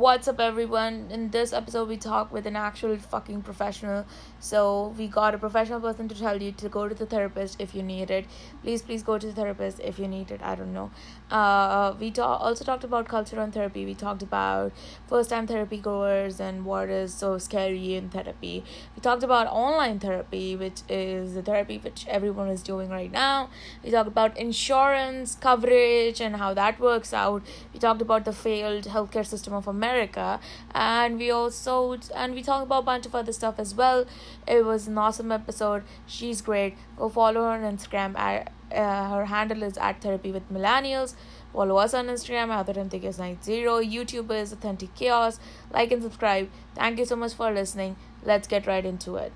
What's up, everyone? In this episode, we talk with an actual fucking professional. So, we got a professional person to tell you to go to the therapist if you need it. Please, please go to the therapist if you need it. I don't know. Uh, we ta- also talked about culture and therapy. We talked about first time therapy goers and what is so scary in therapy. We talked about online therapy, which is the therapy which everyone is doing right now. We talked about insurance coverage and how that works out. We talked about the failed healthcare system of America, and we also and we talk about a bunch of other stuff as well. It was an awesome episode. She's great. Go follow her on Instagram. At, uh, her handle is at therapy with millennials. Follow us on Instagram at authentic 90 YouTube is authentic chaos. Like and subscribe. Thank you so much for listening. Let's get right into it.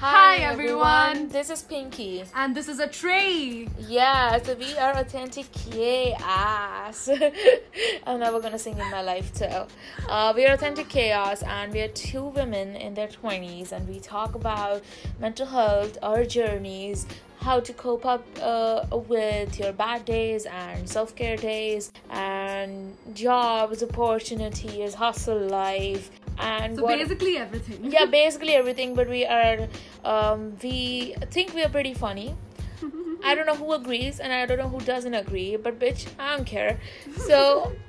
Hi, everyone. This is Pinky. And this is Atre. Yeah, so we are authentic chaos. I'm never gonna sing in my life too. Uh, we are authentic chaos, and we are two women in their 20s, and we talk about mental health, our journeys, how to cope up uh, with your bad days and self care days, and jobs, opportunities, hustle life, and So what- basically everything. yeah basically everything but we are um we think we are pretty funny i don't know who agrees and i don't know who doesn't agree but bitch i don't care so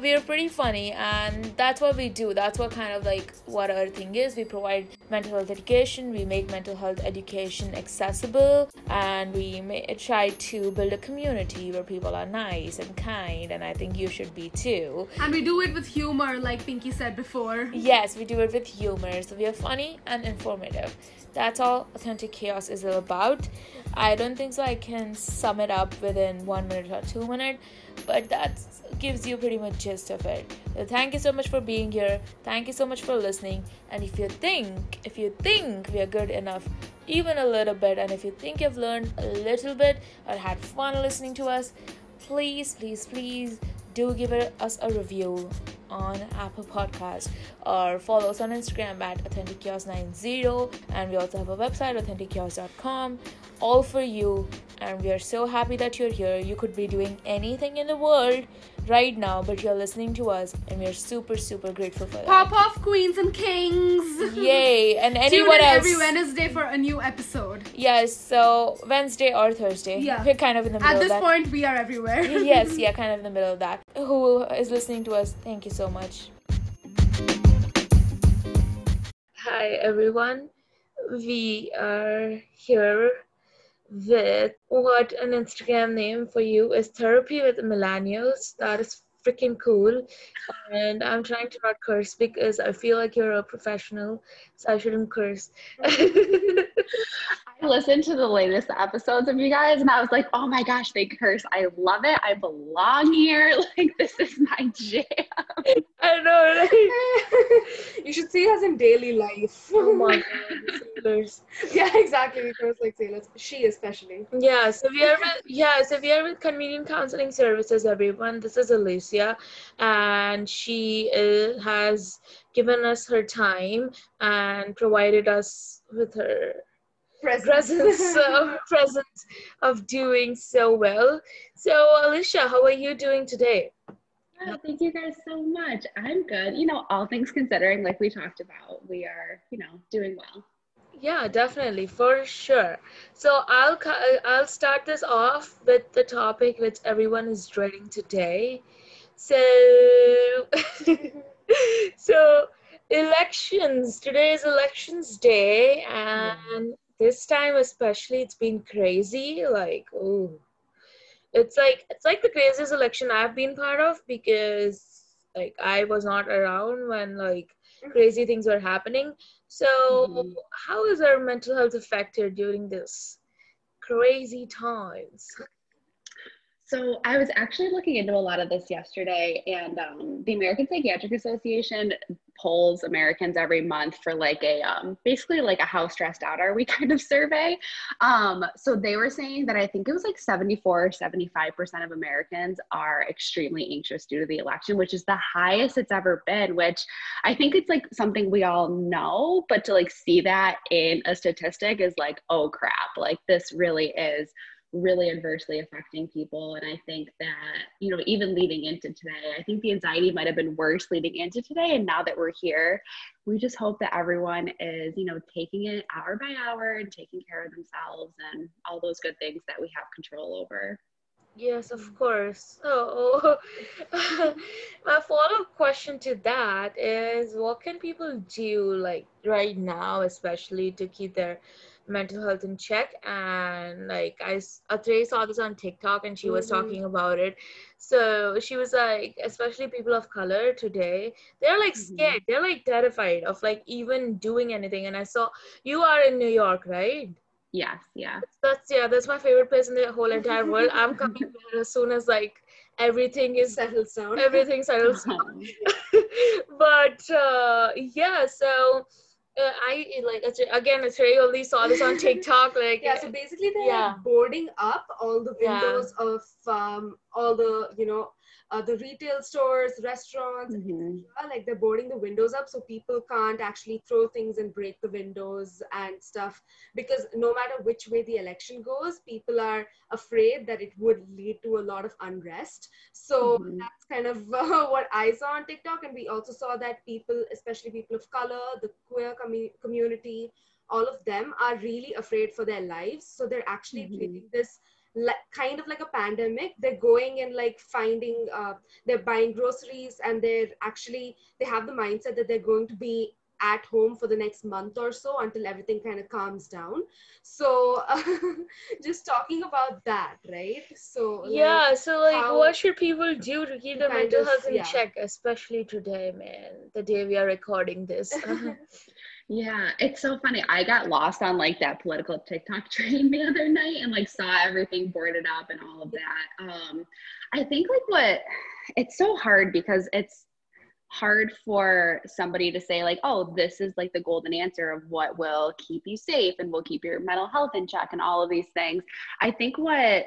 we're pretty funny and that's what we do that's what kind of like what our thing is we provide mental health education we make mental health education accessible and we may, try to build a community where people are nice and kind and i think you should be too And we do it with humor, like Pinky said before. Yes, we do it with humor. So we are funny and informative. That's all Authentic Chaos is all about. I don't think so I can sum it up within one minute or two minutes, but that gives you pretty much gist of it. So thank you so much for being here. Thank you so much for listening. And if you think, if you think we are good enough, even a little bit, and if you think you've learned a little bit or had fun listening to us, please, please, please do give us a review on Apple Podcast or follow us on Instagram at AuthenticChaos90 and we also have a website AuthenticChaos.com all for you and we are so happy that you're here you could be doing anything in the world right now but you're listening to us and we're super super grateful for that Pop off queens and kings. yay and anyone else every Wednesday for a new episode. yes so Wednesday or Thursday Yeah. we're kind of in the middle At this point, we are everywhere. yes, yeah, kind of in the middle of that. Who is listening to us? Thank you so much. Hi, everyone. We are here with what an Instagram name for you is Therapy with Millennials. That is freaking cool. And I'm trying to not curse because I feel like you're a professional, so I shouldn't curse. I listened to the latest episodes of you guys and I was like, oh my gosh, they curse. I love it. I belong here. Like, this is my jam. I know, right? you should see us in daily life. Oh my god, sailors. yeah, exactly. We curse like sailors. She especially. Yeah, so we are with yeah, so we are with Convenient Counseling Services, everyone. This is Alicia, and she uh, has given us her time and provided us with her presence, uh, presence of doing so well. So, Alicia, how are you doing today? Oh, thank you guys so much. I'm good. You know, all things considering, like we talked about, we are, you know, doing well. Yeah, definitely, for sure. So I'll I'll start this off with the topic which everyone is dreading today. So so elections. Today is elections day and this time especially it's been crazy like oh it's like it's like the craziest election I've been part of because like I was not around when like crazy things were happening. So, Mhm. how is our mental health affected during this crazy times? So I was actually looking into a lot of this yesterday, and um, the American Psychiatric Association polls Americans every month for like a um, basically like a how stressed out are we kind of survey. Um, so they were saying that I think it was like 74 or 75 percent of Americans are extremely anxious due to the election, which is the highest it's ever been. Which I think it's like something we all know, but to like see that in a statistic is like, oh crap, like this really is really adversely affecting people. And I think that, you know, even leading into today, I think the anxiety might have been worse leading into today. And now that we're here, we just hope that everyone is, you know, taking it hour by hour and taking care of themselves and all those good things that we have control over. Yes, of course. So, my follow-up question to that is what can people do like right now, especially to keep their mental health in check? And like I Atre saw this on TikTok and she was Mhm. talking about it. So she was like, especially people of color today, they're like Mhm. scared. They're like terrified of like even doing anything. And I saw you are in New York, right? Yes, yeah. That's yeah, that's my favorite place in the whole entire world. I'm coming there as soon as like everything is settled down. everything settles. down but uh, yeah, so uh, I like again, it's very only saw this on TikTok. Like yeah, so basically they're Yeah. boarding up all the Yeah. windows of um, all the you know uh, the retail stores, restaurants, mhm. etc. Like they're boarding the windows up so people can't actually throw things and break the windows and stuff because no matter which way the election goes, people are afraid that it would lead to a lot of unrest. So Mhm. that's kind of uh, what I saw on TikTok, and we also saw that people, especially people of color, the queer commu- community, all of them are really afraid for their lives. So they're actually Mhm. treating this like kind of like a pandemic. They're going and like finding, uh, they're buying groceries, and they're actually they have the mindset that they're going to be at home for the next month or so until everything kind of calms down. So just talking about that, right? So like, yeah, so like what should people do to keep their mental health in yeah. check, especially today, man, the day we are recording this. Yeah, it's so funny. I got lost on like that political TikTok train the other night and like saw everything boarded up and all of that. Um, I think like what it's so hard because it's hard for somebody to say like, oh, this is like the golden answer of what will keep you safe and will keep your mental health in check and all of these things. I think what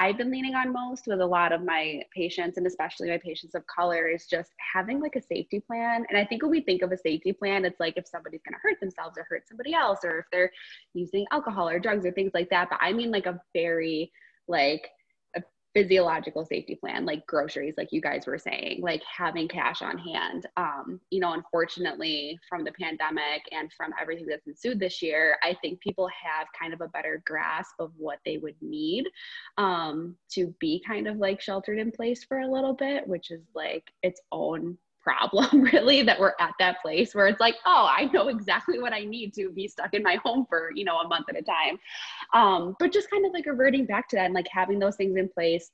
I've been leaning on most with a lot of my patients and especially my patients of color is just having like a safety plan. And I think when we think of a safety plan, it's like if somebody's going to hurt themselves or hurt somebody else, or if they're using alcohol or drugs or things like that. But I mean like a very like physiological safety plan, like groceries, like you guys were saying, like having cash on hand. Um, you know, unfortunately, from the pandemic and from everything that's ensued this year, I think people have kind of a better grasp of what they would need um, to be kind of like sheltered in place for a little bit, which is like its own problem really that we're at that place where it's like oh i know exactly what i need to be stuck in my home for you know a month at a time. Um, but just kind of like reverting back to that and like having those things in place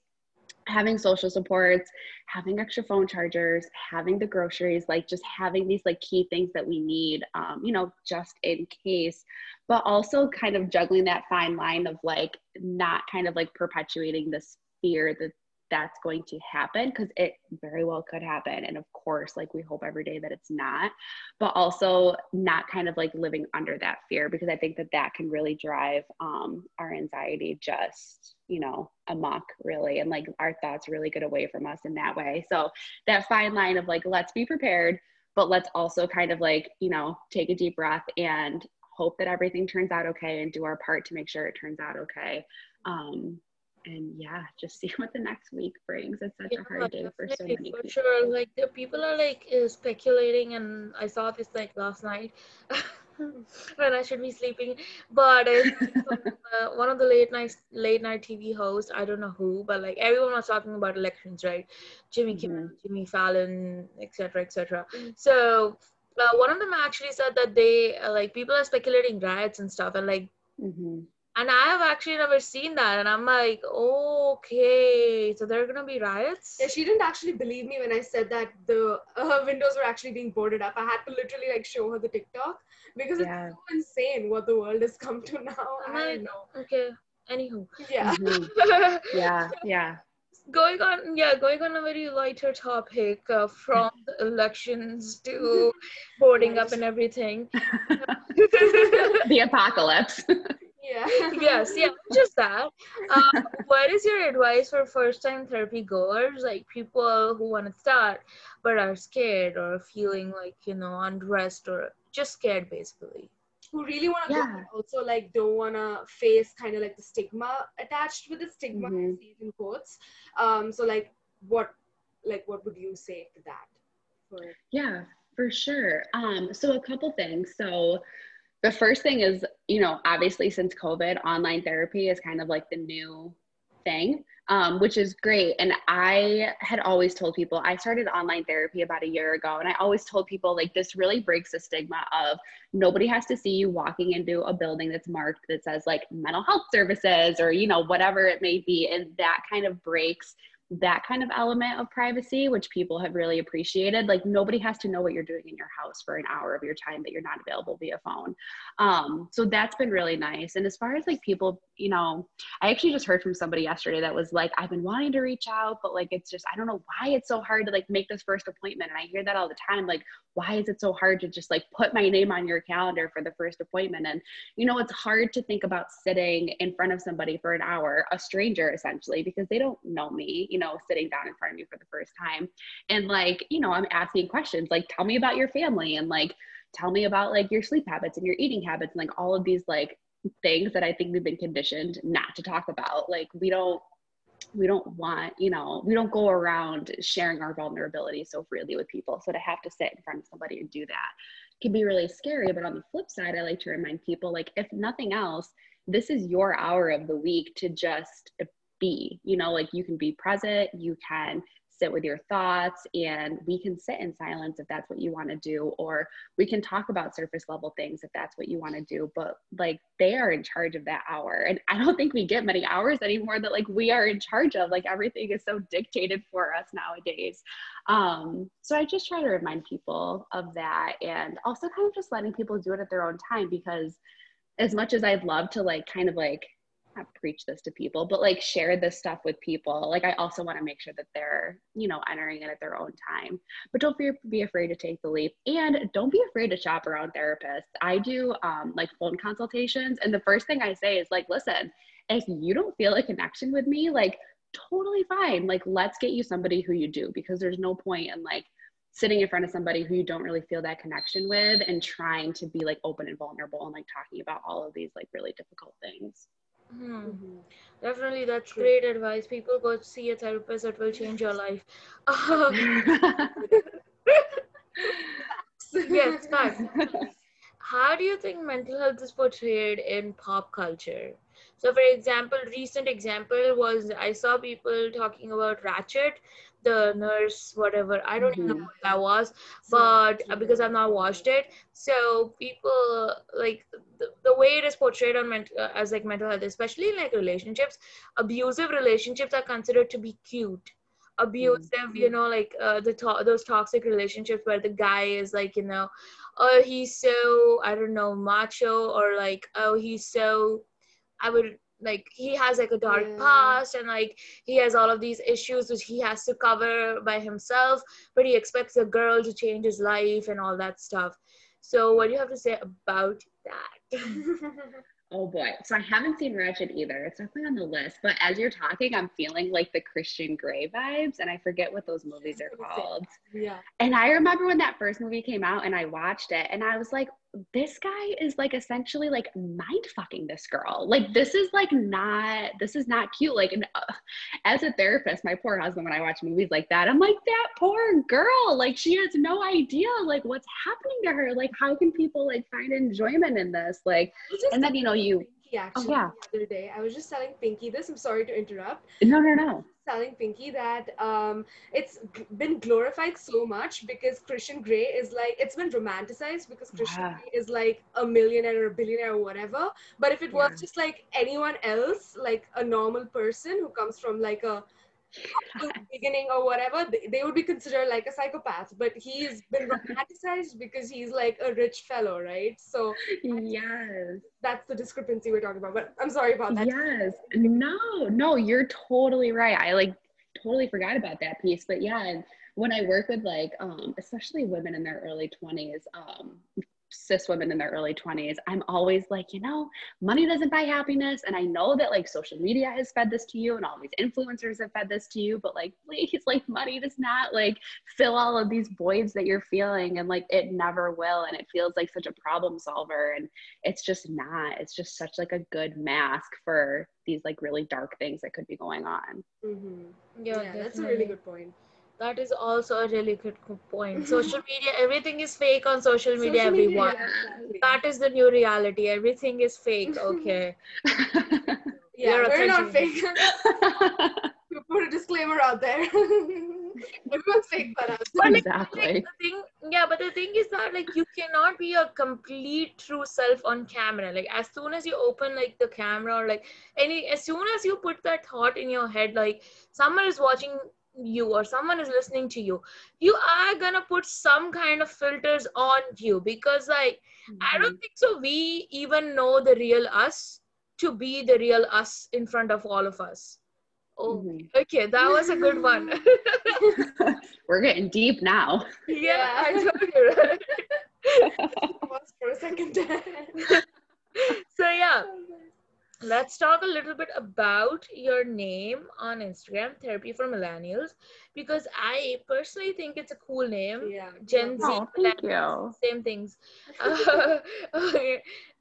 having social supports having extra phone chargers having the groceries like just having these like key things that we need um, you know just in case. But also kind of juggling that fine line of like not kind of like perpetuating this fear that that's going to happen because it very well could happen. And of course like we hope every day that it's not but also not kind of like living under that fear because i think that that can really drive um, our anxiety just you know amok really. And like our thoughts really get away from us in that way. So that fine line of like let's be prepared but let's also kind of like you know take a deep breath and hope that everything turns out okay and do our part to make sure it turns out okay. Um, and yeah, just see what the next week brings. It's such Yeah, a hard day for so many for people. sure. Like the people are like uh, speculating, and I saw this like last night when I should be sleeping. But uh, one of the late night late night TV hosts. I don't know who, but like everyone was talking about elections, right? Jimmy Kimmel, Jimmy Fallon, etc., etc. So. Uh, one of them actually said that they uh, like people are speculating riots and stuff and like hmm and I have actually never seen that. And I'm like, okay, so there are gonna be riots. Yeah, she didn't actually believe me when I said that the uh, windows were actually being boarded up. I had to literally like show her the TikTok because Yeah. it's so insane what the world has come to now. I'm I like, don't know. okay. Anywho, Yeah. Mhm. Yeah, yeah. going on, yeah, going on a very lighter topic uh, from the elections to boarding up and everything. the apocalypse. Yeah. yes, yeah, just that. Uh, what is your advice for first-time therapy goers, like people who want to start but are scared or feeling like you know undressed or just scared, basically? who really want to Yeah. go, also like don't want to face kind of like the stigma attached with the Stigma, Mhm. in quotes. Um, so like, what, like, what would you say to that? For Yeah, for sure. Um, so a couple things. So the first thing is, you know, obviously since COVID, online therapy is kind of like the new thing, um, which is great. And I had always told people I started online therapy about a year ago, and I always told people like this really breaks the stigma of nobody has to see you walking into a building that's marked that says like mental health services or you know whatever it may be, and that kind of breaks that kind of element of privacy, which people have really appreciated. Like nobody has to know what you're doing in your house for an hour of your time that you're not available via phone. Um, so that's been really nice. And as far as like people, you know, I actually just heard from somebody yesterday that was like, I've been wanting to reach out, but like it's just I don't know why it's so hard to like make this first appointment. And I hear that all the time. Like, why is it so hard to just like put my name on your calendar for the first appointment? And you know, it's hard to think about sitting in front of somebody for an hour, a stranger essentially, because they don't know me, you know, sitting down in front of you for the first time. And like, you know, I'm asking questions like, tell me about your family and like, tell me about like your sleep habits and your eating habits and like all of these like things that I think we've been conditioned not to talk about. Like, we don't we don't want, you know, we don't go around sharing our vulnerability so freely with people. So to have to sit in front of somebody and do that can be really scary. But on the flip side, I like to remind people like, if nothing else, this is your hour of the week to just be, you know, like you can be present, you can sit with your thoughts, and we can sit in silence if that's what you want to do, or we can talk about surface level things if that's what you want to do. But like they are in charge of that hour. And I don't think we get many hours anymore that like we are in charge of. Like everything is so dictated for us nowadays. Um, so I just try to remind people of that and also kind of just letting people do it at their own time because as much as I'd love to like kind of like not preach this to people, but like share this stuff with people. Like I also want to make sure that they're, you know, entering it at their own time. But don't be, be afraid to take the leap and don't be afraid to shop around therapists. I do um, like phone consultations. And the first thing I say is like, listen, if you don't feel a connection with me, like totally fine. Like let's get you somebody who you do because there's no point in like sitting in front of somebody who you don't really feel that connection with and trying to be like open and vulnerable and like talking about all of these like really difficult things. Hmm. Mhm. Definitely, that's True. great advice. People go see a therapist that will change your life. yes, facts. How do you think mental health is portrayed in pop culture? So, for example, recent example was I saw people talking about Ratched, the nurse, whatever. I don't even know Mhm. what that was, but because I've not watched it, so people like the, the way it is portrayed on ment- uh, as like mental health, especially in like relationships, abusive relationships are considered to be cute. Abusive, you know, like uh, the to- those toxic relationships where the guy is like, you know, oh he's so I don't know macho or like oh he's so I would like he has like a dark Yeah. past and like he has all of these issues which he has to cover by himself but he expects a girl to change his life and all that stuff so what do you have to say about that Oh boy. So I haven't seen Ratched either. It's definitely on the list. But as you're talking, I'm feeling like the Christian Grey vibes, and I forget what those movies are called. yeah. And I remember when that first movie came out and I watched it and I was like, this guy is like essentially like mind fucking this girl. Like this is like not this is not cute. Like and, uh, as a therapist, my poor husband when I watch movies like that, I'm like that poor girl. Like she has no idea like what's happening to her. Like how can people like find enjoyment in this? Like I was just and then you know you Pinky actually yeah. the other day. I was just telling Pinky this. I'm sorry to interrupt. no no no. Telling Pinky that um, it's been glorified so much because Christian Grey is like it's been romanticized because Christian Yeah. Grey is like a millionaire or a billionaire or whatever. But if it was just like anyone else, like a normal person who comes from like a beginning or whatever, they, they would be considered like a psychopath. But he's been romanticized because he's like a rich fellow, right? So Yes. that's the discrepancy we're talking about. But I'm sorry about that. Yes. No, no, you're totally right. I like totally forgot about that piece. But yeah, and when I work with like um especially women in their early 20s, um cis women in their early 20s, I'm always like, you know, money doesn't buy happiness. And I know that like social media has fed this to you and all these influencers have fed this to you, but like, please, like, money does not like fill all of these voids that you're feeling. And like, it never will. And it feels like such a problem solver. And it's just not, it's just such like a good mask for these like really dark things that could be going on. Mm-hmm. Yeah, Yeah, that's a really good point. That is also a really good good point. Social media, everything is fake on social media, Social media, everyone. yeah, exactly. That is the new reality. Everything is fake. Okay. Yeah, Your we're not fake. we put a disclaimer out there. Everyone's fake but us. But like, exactly. like the thing, yeah, but the thing is that like you cannot be a complete true self on camera. Like as soon as you open like the camera or like any, as soon as you put that thought in your head, like someone is watching you or someone is listening to you, you are gonna put some kind of filters on you because like I don't think so. We even know the real us to be the real us in front of all of us. Oh, Mhm. okay, that was a good one. We're getting deep now. yeah, I told you. Right? For a second. so yeah, let's talk a little bit about your name on Instagram, Therapy for Millennials, because I personally think it's a cool name. yeah. Gen Z, Oh, thank you. same things. Uh,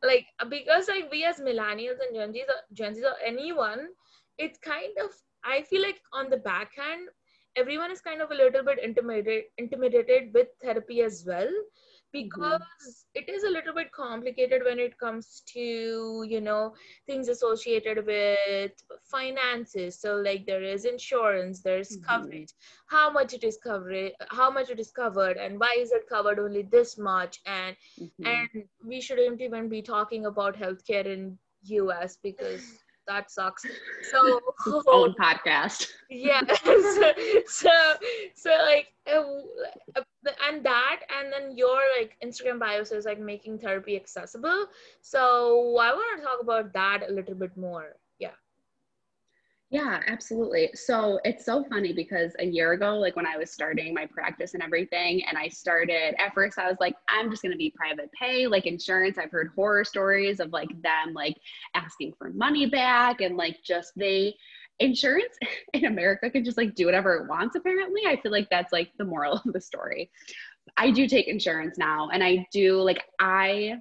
like because like we as millennials and Gen Zs, or- Gen Zs or anyone, it's kind of I feel like on the backhand, everyone is kind of a little bit intimidated intimidated with therapy as well because it is a little bit complicated when it comes to you know things associated with finances so like there is insurance there's Mhm. coverage how much it is covered how much it is covered and why is it covered only this much and Mhm. and we shouldn't even be talking about healthcare in us because that sucks. So own podcast. yeah so, so so like uh, and that and then your like instagram bio says like making therapy accessible. So i want to talk about that a little bit more yeah absolutely. So it's so funny because a year ago, like when I was starting my practice and everything, and I started at first, I was like, I'm just going to be private pay, like insurance. I've heard horror stories of like them like asking for money back and like just they insurance in America can just like do whatever it wants, apparently. I feel like that's like the moral of the story. I do take insurance now, and I do like, I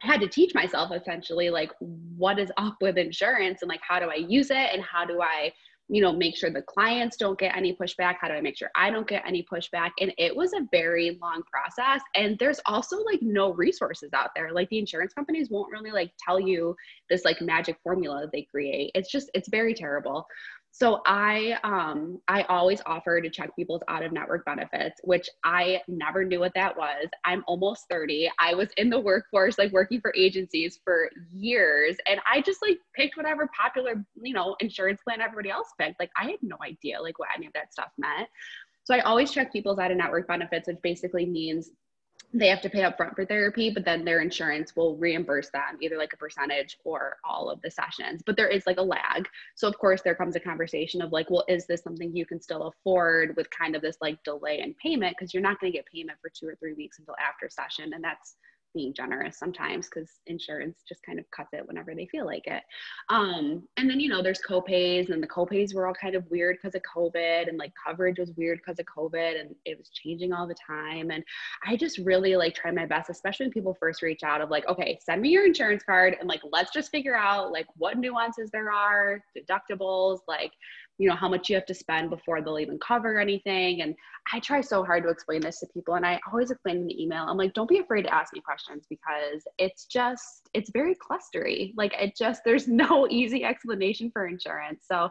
had to teach myself essentially like what is up with insurance and like how do I use it and how do I you know make sure the clients don't get any pushback? How do I make sure I don't get any pushback? And it was a very long process. And there's also like no resources out there. Like the insurance companies won't really like tell you this like magic formula they create. It's just it's very terrible so I um I always offer to check people's out of network benefits, which I never knew what that was. I'm almost 30. I was in the workforce like working for agencies for years and I just like picked whatever popular, you know, insurance plan everybody else picked. Like I had no idea like what any of that stuff meant. So I always check people's out of network benefits, which basically means they have to pay up front for therapy, but then their insurance will reimburse them either like a percentage or all of the sessions. But there is like a lag. So of course there comes a conversation of like, well, is this something you can still afford with kind of this like delay in payment? Because you're not going to get payment for two or three weeks until after session. And that's being generous sometimes because insurance just kind of cuts it whenever they feel like it. Um, and then, you know, there's copays and the copays were all kind of weird because of COVID and like coverage was weird because of COVID and it was changing all the time. And I just really like try my best, especially when people first reach out of like, okay, send me your insurance card and like, let's just figure out like what nuances there are, deductibles, like, you know, how much you have to spend before they'll even cover anything. And I try so hard to explain this to people. And I always explain in the email, I'm like, don't be afraid to ask me questions because it's just, it's very clustery. Like it just, there's no easy explanation for insurance. So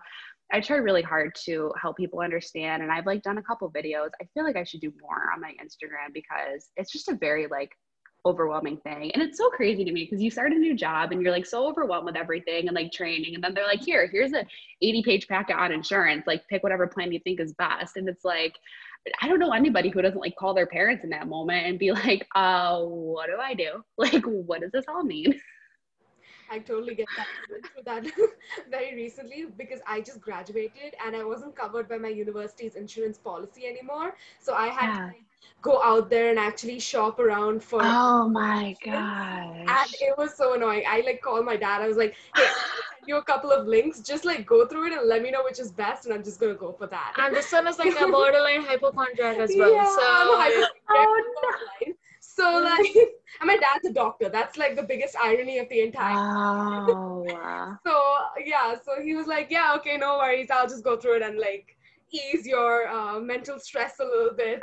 I try really hard to help people understand. And I've like done a couple videos. I feel like I should do more on my Instagram because it's just a very like overwhelming thing. And it's so crazy to me because you start a new job and you're like so overwhelmed with everything and like training. And then they're like, here, here's a 80 page packet on insurance. Like pick whatever plan you think is best. And it's like, I don't know anybody who doesn't like call their parents in that moment and be like, uh, what do I do? Like, what does this all mean? I totally get that. I went through that very recently because I just graduated and I wasn't covered by my university's insurance policy anymore. So I had Yeah. To like, go out there and actually shop around for Oh my God. and it was so annoying. I like called my dad. I was like, "Hey, send you a couple of links. Just like go through it and let me know which is best, and I'm just gonna go for that." And this one is like a borderline hypochondriac as well. Yeah, I'm so hyper- Oh, no. So like, and my dad's a doctor. That's like the biggest irony of the entire. Oh. wow. So yeah, so he was like, "Yeah, okay, no worries. I'll just go through it and like ease your uh, mental stress a little bit."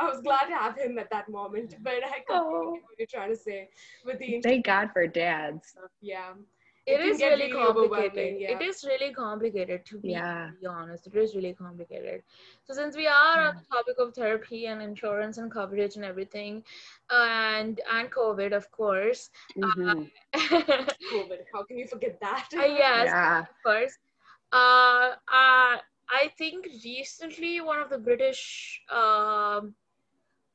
I was glad to have him at that moment. But I completely Oh. what you're trying to say with the Thank God for dads. yeah. it can is really complicated. yeah. It is really complicated to be, Yeah. be honest. It is really complicated. So since we are on the topic of therapy and insurance and coverage and everything, and and COVID, of course. Mhm. COVID. How can you forget that? Uh, yes, Yeah. of course. Uh, uh, I think recently one of the British, um,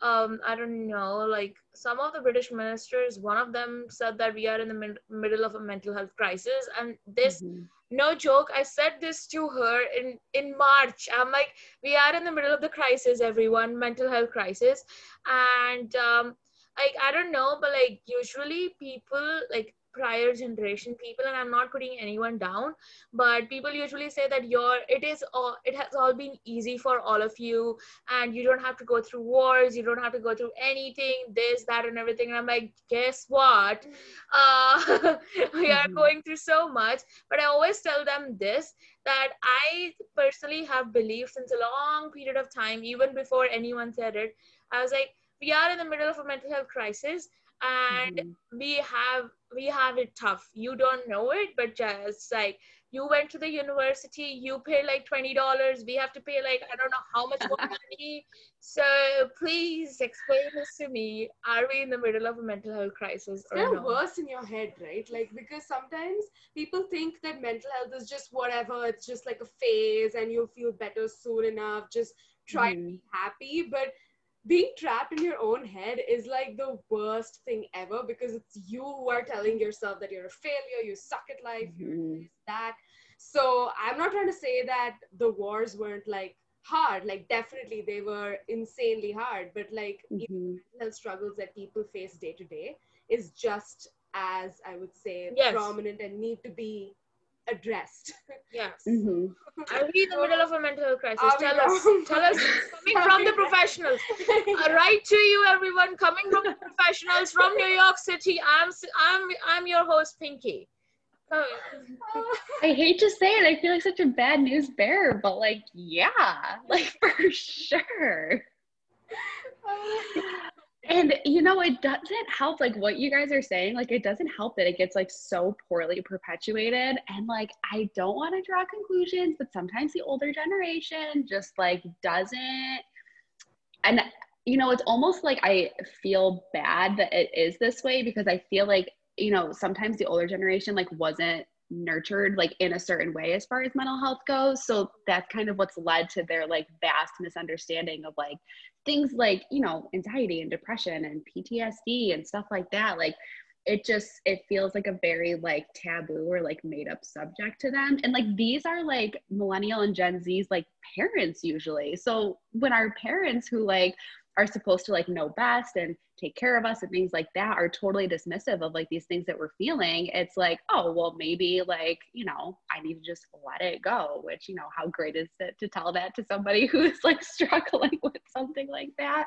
um, I don't know, like some of the British ministers, one of them said that we are in the mid- middle of a mental health crisis, and this Mhm. no joke i said this to her in in march i'm like we are in the middle of the crisis everyone mental health crisis and um like i don't know but like usually people like prior generation people and i'm not putting anyone down but people usually say that your it is all it has all been easy for all of you and you don't have to go through wars you don't have to go through anything this that and everything and i'm like guess what uh we are Mhm. going through so much but i always tell them this that i personally have believed since a long period of time even before anyone said it i was like we are in the middle of a mental health crisis and Mhm. we have we have it tough you don't know it but just like you went to the university you pay like $20 we have to pay like i don't know how much more money so please explain this to me are we in the middle of a mental health crisis It's kind no of worse in your head, right? Like because sometimes people think that mental health is just whatever, it's just like a phase and you'll feel better soon enough. Just try to Mhm. be happy. But being trapped in your own head is like the worst thing ever because it's you who are telling yourself that you're a failure, you suck at life, you're Mhm. this, that. So I'm not trying to say that the wars weren't like hard. Like definitely they were insanely hard, but like even Mhm. mental health struggles that people face day to day is just as I would say Yes. prominent and need to be addressed. yes. Mhm. are we in the middle of a mental health crisis Are tell us. Tell us. Coming from the professionals. Uh, right to you everyone. Coming from the professionals from new york city. I'm s- i'm i'm your host pinky. Uh, I hate to say it, I feel like such a bad news bearer, but like, yeah, like for sure. And you know, it doesn't help like what you guys are saying, like it doesn't help that it gets like so poorly perpetuated. And like I don't want to draw conclusions, but sometimes the older generation just like doesn't and you know, it's almost like I feel bad that it is this way because I feel like, you know, sometimes the older generation like wasn't nurtured like in a certain way as far as mental health goes. So that's kind of what's led to their like vast misunderstanding of like things like, you know, anxiety and depression and PTSD and stuff like that. Like it just it feels like a very like taboo or like made up subject to them and like these are like millennial and gen z's like parents usually so when our parents who like are supposed to like know best and take care of us and things like that are totally dismissive of like these things that we're feeling it's like oh well maybe like you know i need to just let it go which you know how great is it to tell that to somebody who's like struggling with something like that?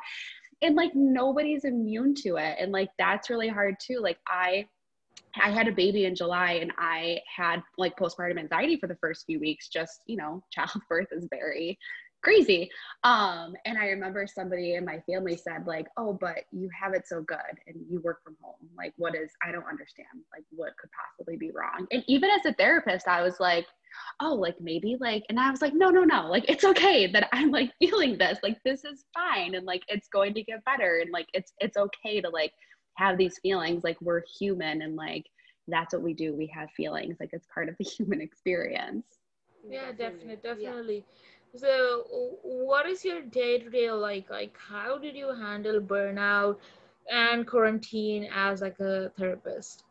And like nobody's immune to it and like that's really hard too like i i had a baby in july and i had like postpartum anxiety for the first few weeks just you know childbirth is very crazy. Um and i remember somebody in my family said like oh but you have it so good and you work from home. Like what is i don't understand like what could possibly be wrong? And even as a therapist i was like oh like maybe like and i was like no no no. Like it's okay that i'm like feeling this. Like this is fine and like it's going to get better and like it's it's okay to like have these feelings. Like we're human and like that's what we do. We have feelings. Like it's part of the human experience. Yeah definitely. Yeah. So what is your day to day like like how did you handle burnout and quarantine as like a therapist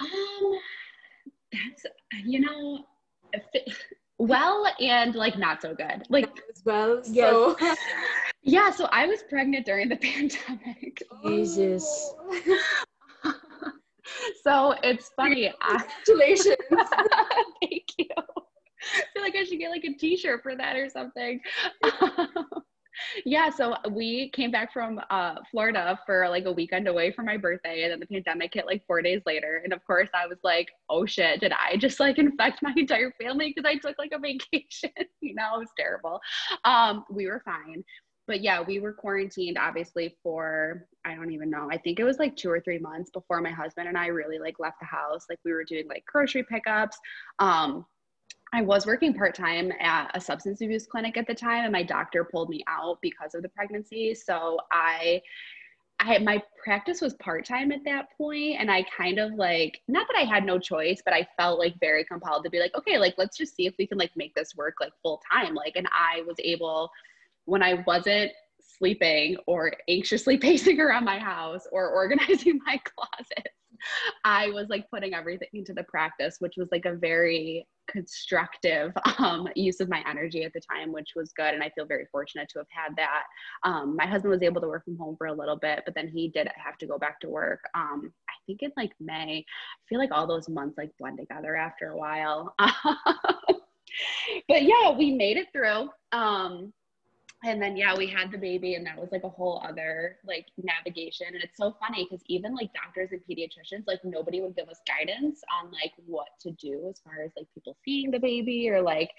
Um, that's you know, well and like not so good. Like as well. Yes. So yeah, so I was pregnant during the pandemic. Jesus. so it's funny. Congratulations. thank you. Feel like I should get like a t-shirt for that or something. yeah, so we came back from uh, Florida for like a weekend away for my birthday, and then the pandemic hit like four days later. And of course, I was like, "Oh shit, did I just like infect my entire family because I took like a vacation?" you know, it was terrible. Um, we were fine, but yeah, we were quarantined obviously for I don't even know. I think it was like two or three months before my husband and I really like left the house. Like we were doing like grocery pickups. Um, I was working part time at a substance abuse clinic at the time, and my doctor pulled me out because of the pregnancy. So I, I my practice was part time at that point, and I kind of like not that I had no choice, but I felt like very compelled to be like, okay, like let's just see if we can like make this work like full time. Like, and I was able when I wasn't sleeping or anxiously pacing around my house or organizing my closet I was like putting everything into the practice, which was like a very constructive um, use of my energy at the time, which was good. And I feel very fortunate to have had that. Um, my husband was able to work from home for a little bit, but then he did have to go back to work. Um, I think in like May. I feel like all those months like blend together after a while. but yeah, we made it through. Um, and then yeah we had the baby and that was like a whole other like navigation. And it's so funny because even like doctors and pediatricians like nobody would give us guidance on like what to do as far as like people seeing the baby or like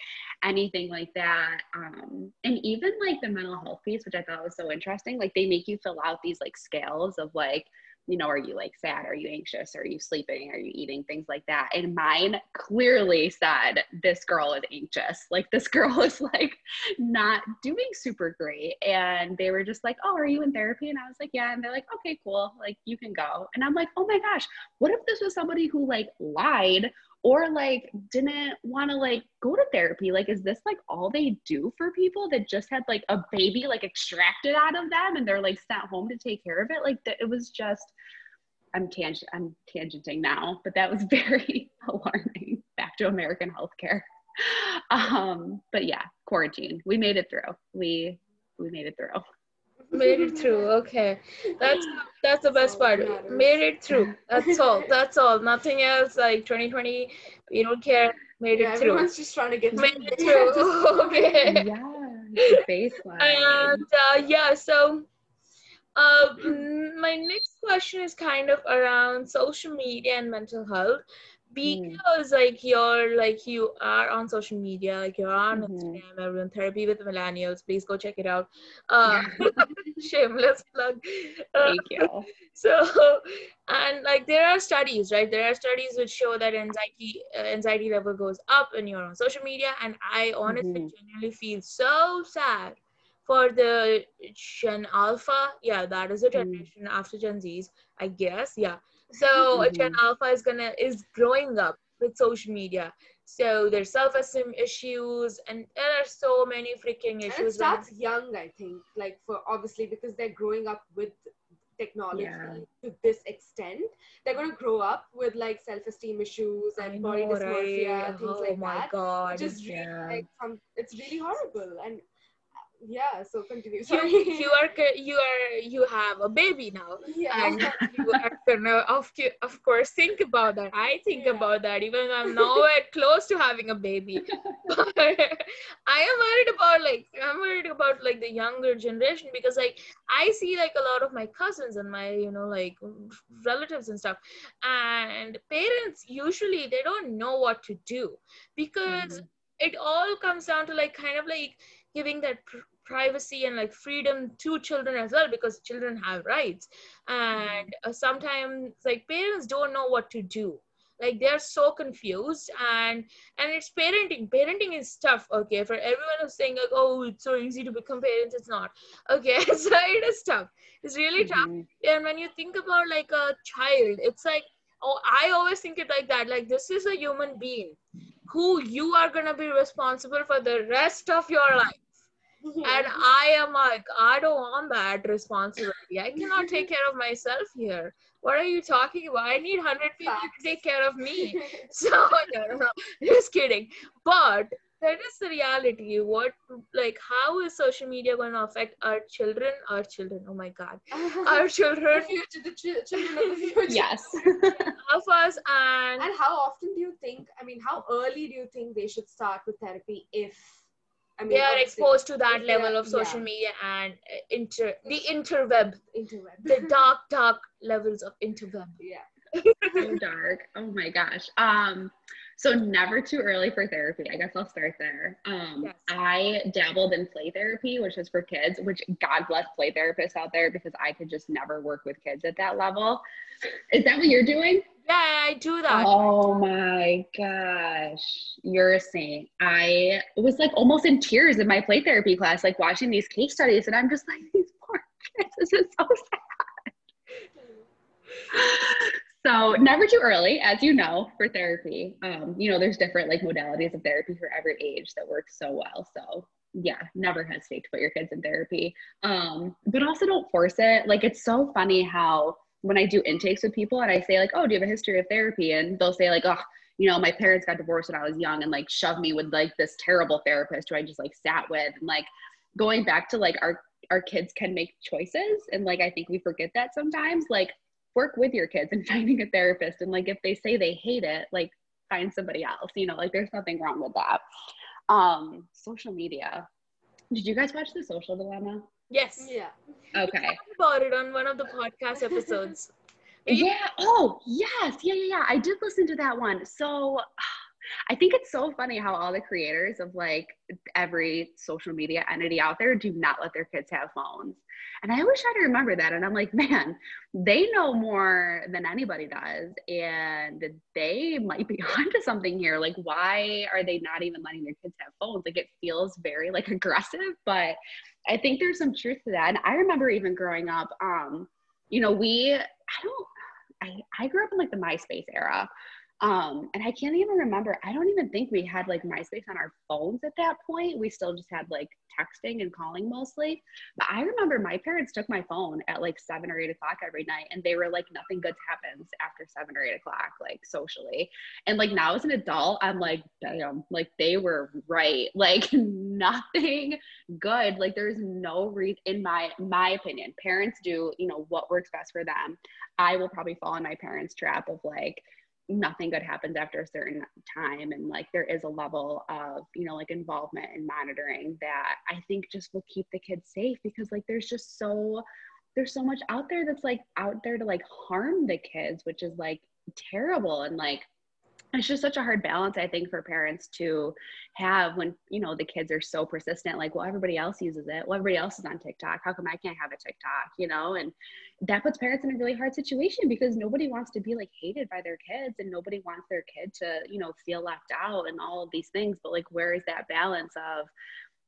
anything like that. Um and even like the mental health piece which i thought was so interesting like they make you fill out these like scales of like you know, are you like sad? Are you anxious? Are you sleeping? Are you eating? Things like that. And mine clearly said, this girl is anxious. Like, this girl is like not doing super great. And they were just like, oh, are you in therapy? And I was like, yeah. And they're like, okay, cool. Like, you can go. And I'm like, oh my gosh, what if this was somebody who like lied or like didn't want to like go to therapy. Like is this like all they do for people that just had like a baby like extracted out of them and they're like sent home to take care of it? Like it was just i'm tangent i'm tangenting now but that was very alarming back to american healthcare. Um but yeah quarantine. We made it through. We we made it through made it through okay. That's that's the best part. Made it through. That's all. That's all. Nothing else like 2020 we don't care. Made yeah, it through. everyone's just trying to get made it through. Okay. Yeah baseline and uh, yeah so uh, my next question is kind of around social media and mental health because like you're like you are on social media like you're on Mhm. instagram everyone therapy with millennials please go check it out. Uh shameless plug. Uh, thank you. so and like there are studies right? There are studies which show that anxiety uh, anxiety level goes up when you're on social media and i honestly Mhm. genuinely feel so sad for the gen alpha. Yeah that is the Mm. generation after gen z's i guess. Yeah so mm-hmm. gen alpha is gonna is growing up with social media so there's self-esteem issues and there are so many freaking and it issues starts young i think like for obviously because they're growing up with technology Yeah. to this extent they're going to grow up with like self-esteem issues I and body know, dysmorphia right? things oh like my that god which is really Yeah. like it's really horrible and yeah so continue you, sorry. you are you are you have a baby now. Yeah. And you are gonna of, of course think about that. I think Yeah. about that even though i'm nowhere close to having a baby. But i am worried about like i'm worried about like the younger generation because like i see like a lot of my cousins and my you know like relatives and stuff. And parents usually they don't know what to do because mm-hmm. it all comes down to like kind of like giving that pr- privacy and like freedom to children as well because children have rights. And uh, sometimes like parents don't know what to do. Like they're so confused and and it's parenting. Parenting is tough okay? For everyone who's saying like oh it's so easy to become parents it's not. Okay so it is tough. It's really tough. Mhm. and when you think about like a child it's like oh i always think it like that like this is a human being who you are going to be responsible for the rest of your life Mm-hmm. and I am like, I don't want that responsibility. I cannot take care of myself here. What are you talking about? I need 100 people to take care of me. So, no, no, no, just kidding. But that is the reality. What, like, how is social media going to affect our children? Our children, oh my God. Our the children future, the chi- children of the future. yes. of us and And how often do you think? I mean, how early do you think they should start with therapy if? I mean, they are exposed to that level are- of social yeah. media and uh, inter the interweb interweb. the dark dark levels of interweb yeah. so dark. Oh my gosh. Um, so never too early for therapy. I guess I'll start there. Um, Yes. I dabbled in play therapy, which is for kids, which God bless play therapists out there because I could just never work with kids at that level. Is that what you're doing? Yeah i do that Oh my gosh. You're a saint. I was like almost in tears in my play therapy class, like watching these case studies, and I'm just like, these poor kids, this is so sad. So never too early, as you know, for therapy. Um, you know, there's different like modalities of therapy for every age that works so well. So yeah, never hesitate to put your kids in therapy. Um, but also don't force it. Like it's so funny how when I do intakes with people and I say like, oh, do you have a history of therapy? And they'll say like, oh, you know, my parents got divorced when I was young and like shoved me with like this terrible therapist who I just like sat with and like going back to like our our kids can make choices and like I think we forget that sometimes. Like work with your kids and finding a therapist and like if they say they hate it like find somebody else you know like there's nothing wrong with that um social media did you guys watch the social dilemma yes. Yeah. okay. Talked about it on one of the podcast episodes. Yeah. Oh yes. Yeah yeah yeah. I did listen to that one. So i think it's so funny how all the creators of like every social media entity out there do not let their kids have phones and i always try to remember that and i'm like man they know more than anybody does and they might be onto something here. Like why are they not even letting their kids have phones? Like it feels very like aggressive but i think there's some truth to that. And i remember even growing up um you know we i don't i i grew up in like the myspace era um and i can't even remember i don't even think we had like myspace on our phones at that point. We still just had like texting and calling mostly. But i remember my parents took my phone at like seven or eight o'clock every night and they were like nothing good happens after seven or eight o'clock like socially. And like now as an adult i'm like damn like they were right. Like nothing good. Like there's no reason in my my opinion parents do you know what works best for them. I will probably fall in my parents trap of like nothing good happens after a certain time. And like there is a level of you know like involvement and monitoring that i think just will keep the kids safe because like there's just so there's so much out there that's like out there to like harm the kids which is like terrible. And like it's just such a hard balance i think for parents to have when you know the kids are so persistent like well everybody else uses it. Well everybody else is on tiktok. How come i can't have a tiktok? You know? And that puts parents in a really hard situation because nobody wants to be like hated by their kids and nobody wants their kid to you know feel left out and all of these things. But like where is that balance of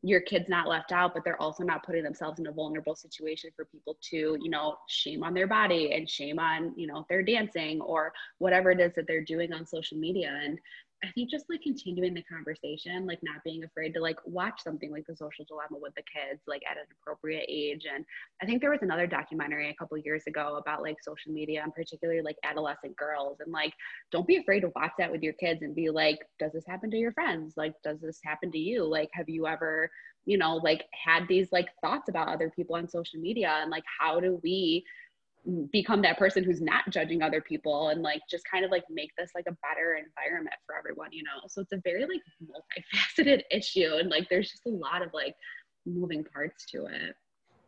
your kid's not left out but they're also not putting themselves in a vulnerable situation for people to you know shame on their body and shame on you know if they're dancing or whatever it is that they're doing on social media. And I think just like continuing the conversation, like not being afraid to like watch something like the social dilemma with the kids, like at an appropriate age. And I think there was another documentary a couple years ago about like social media and particularly like adolescent girls. And like, don't be afraid to watch that with your kids and be like, does this happen to your friends? Like, does this happen to you? Like, have you ever, you know, like had these like thoughts about other people on social media and like, how do we become that person who's not judging other people and like just kind of like make this like a better environment for everyone you know? So it's a very like multifaceted issue and like there's just a lot of like moving parts to it.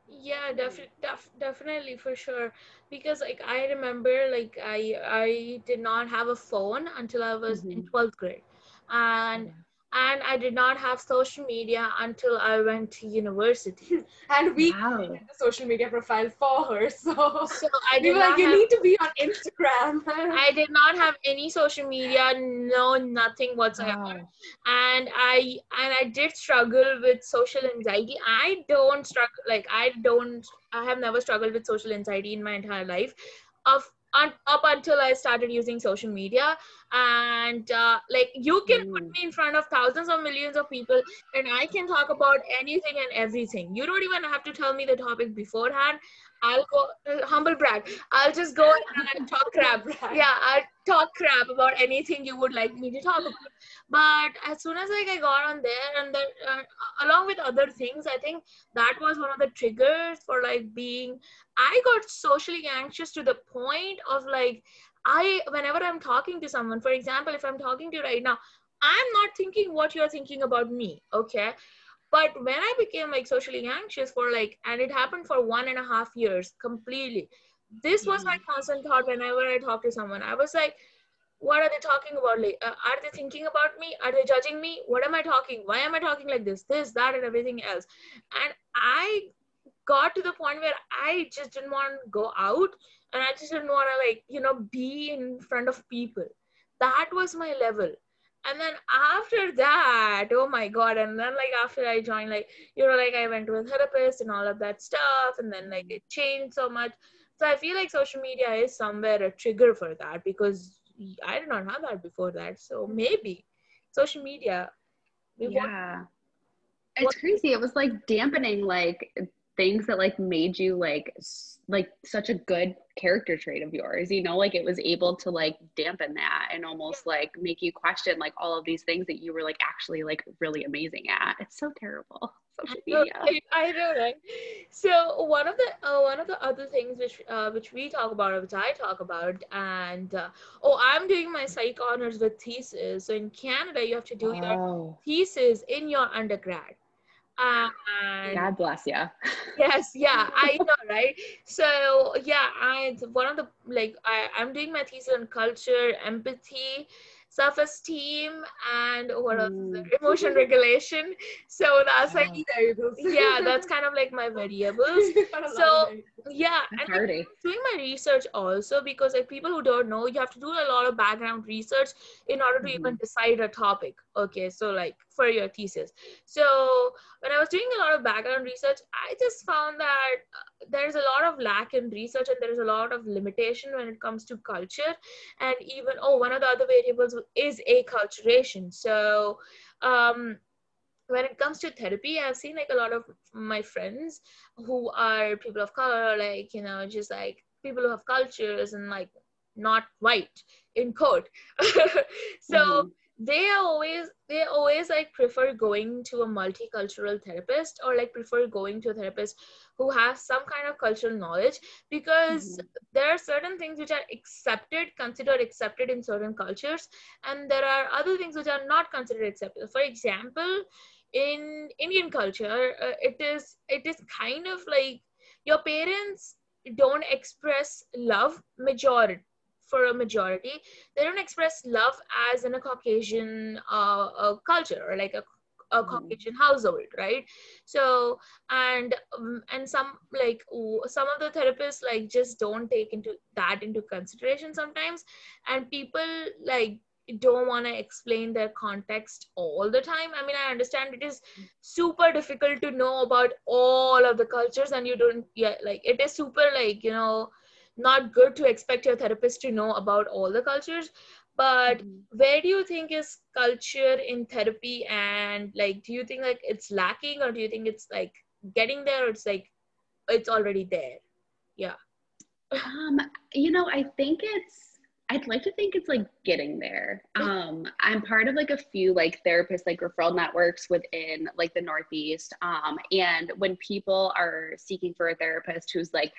Yeah definitely def- definitely for sure. Because like i remember like i i did not have a phone until i was in Mhm. 12th grade. And and i did not have social media until i went to university And we wow created the social media profile for her. So, so i we were like, you have, need to be on Instagram. i did not have any social media no nothing whatsoever Wow. and i and i did struggle with social anxiety i don't struggle like i don't i have never struggled with social anxiety in my entire life of un- up until I started using social media. And uh, like you can put Mm. me in front of thousands of millions of people, and I can talk about anything and everything. You don't even have to tell me the topic beforehand. I'll go uh, humble brag. I'll just go and I'll talk crap. Yeah, I'll talk crap about anything you would like me to talk about. But as soon as like I got on there, and then uh, along with other things, I think that was one of the triggers for like being. I got socially anxious to the point of like I whenever I'm talking to someone, for example, if I'm talking to you right now, I'm not thinking what you're thinking about me. Okay but when i became like socially anxious for like and it happened for one and a half years completely this was my constant thought whenever i talked to someone. I was like what are they talking about? Like uh, are they thinking about me? Are they judging me? What am i talking? Why am i talking like this? This that and everything else. And i got to the point where i just didn't want to go out and i just didn't want to like you know be in front of people. That was my level and then after that oh my god and then like after i joined like you know like i went to a therapist and all of that stuff and then like it changed so much. So i feel like social media is somewhere a trigger for that because i did not have that before that. So maybe social media we want- yeah. It's crazy. It was like dampening like things that like made you like s- like such a good character trait of yours you know like it was able to like dampen that and almost like make you question like all of these things that you were like actually like really amazing at it's so terrible social media I, I know, right? So one of the uh, one of the other things which uh, which we talk about, or which I talk about, and uh, oh, I'm doing my psych honors with thesis. So in Canada, you have to do your thesis in your undergrad. And god bless you yes yeah i know right? So yeah i one of the like i i'm doing my thesis on culture empathy self-esteem and what else? Mm. emotion regulation. So that's like variables. yeah that's kind of like my variables. So, yeah and like, doing my research also because like people who don't know you have to do a lot of background research in order to even decide a topic okay? So like for your thesis. So when i was doing a lot of background research i just found that uh, there's a lot of lack in research and there's a lot of limitation when it comes to culture. And even oh one of the other variables is acculturation. So um when it comes to therapy i've seen like a lot of my friends who are people of color like you know just like people who have cultures and like not white in quote. So Mhm. They are always they always like prefer going to a multicultural therapist or like prefer going to a therapist who has some kind of cultural knowledge because there are certain things which are accepted considered accepted in certain cultures and there are other things which are not considered accepted. For example in indian culture uh, it is it is kind of like your parents don't express love majority for a majority they don't express love as in a caucasian uh, uh, culture or like a, a Mhm. caucasian household right? So and um, and some like some of the therapists like just don't take into that into consideration sometimes. And people like don't want to explain their context all the time. I mean i understand it is super difficult to know about all of the cultures and you don't yeah like it is super like you know not good to expect your therapist to know about all the cultures but Mhm. where do you think is culture in therapy and like do you think like it's lacking or do you think it's like getting there or it's like it's already there Yeah. Um, you know, I think it's I'd like to think it's like getting there. Um, I'm part of like a few like therapist like referral networks within like the Northeast. Um, and when people are seeking for a therapist who's like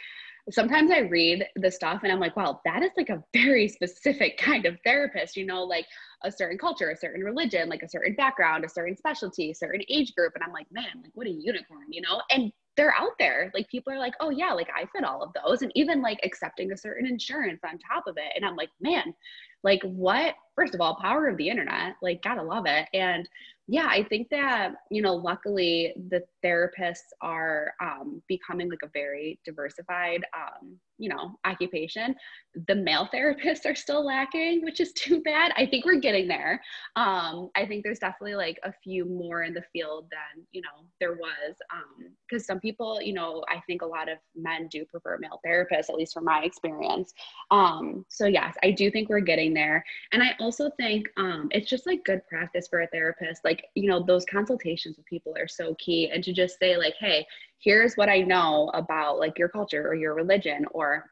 sometimes I read the stuff and I'm like, wow, that is like a very specific kind of therapist, you know, like a certain culture, a certain religion, like a certain background, a certain specialty, a certain age group. And I'm like, man, like what a unicorn, you know? And they're out there. Like people are like, oh yeah, like I fit all of those. And even like accepting a certain insurance on top of it. And I'm like, man, like what? First of all, power of the internet, like gotta love it. And yeah, I think that, you know, luckily the therapists are um, becoming like a very diversified um, you know, occupation. The male therapists are still lacking, which is too bad. I think we're getting there. Um, I think there's definitely like a few more in the field than, you know, there was. Because um, some people, you know, I think a lot of men do prefer male therapists, at least from my experience. Um, so, yes, I do think we're getting there. And I also think um, it's just like good practice for a therapist. Like, you know, those consultations with people are so key. And to just say, like, hey, here's what I know about like your culture or your religion or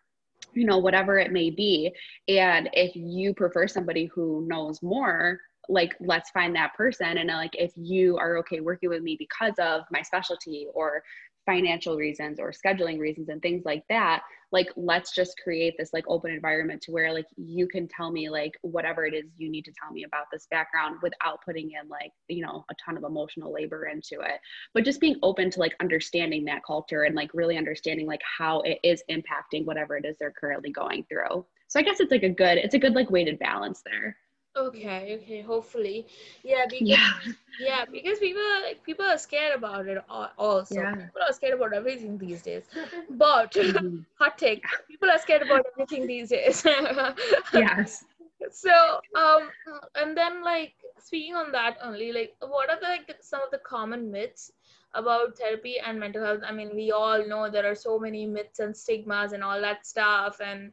you know whatever it may be. And if you prefer somebody who knows more like let's find that person. And like if you are okay working with me because of my specialty or financial reasons or scheduling reasons and things like that like let's just create this like open environment to where like you can tell me like whatever it is you need to tell me about this background without putting in like you know a ton of emotional labor into it. But just being open to like understanding that culture and like really understanding like how it is impacting whatever it is they're currently going through. So i guess it's like a good it's a good like weighted balance there Okay, okay, hopefully. Yeah, because yeah yeah, because people like people are scared about it al- also. Yeah. People are scared about everything these days. But Mhm. hot take, people are scared about everything these days. yes so um and then like speaking on that only like what are the like the, some of the common myths about therapy and mental health i mean we all know there are so many myths and stigmas and all that stuff and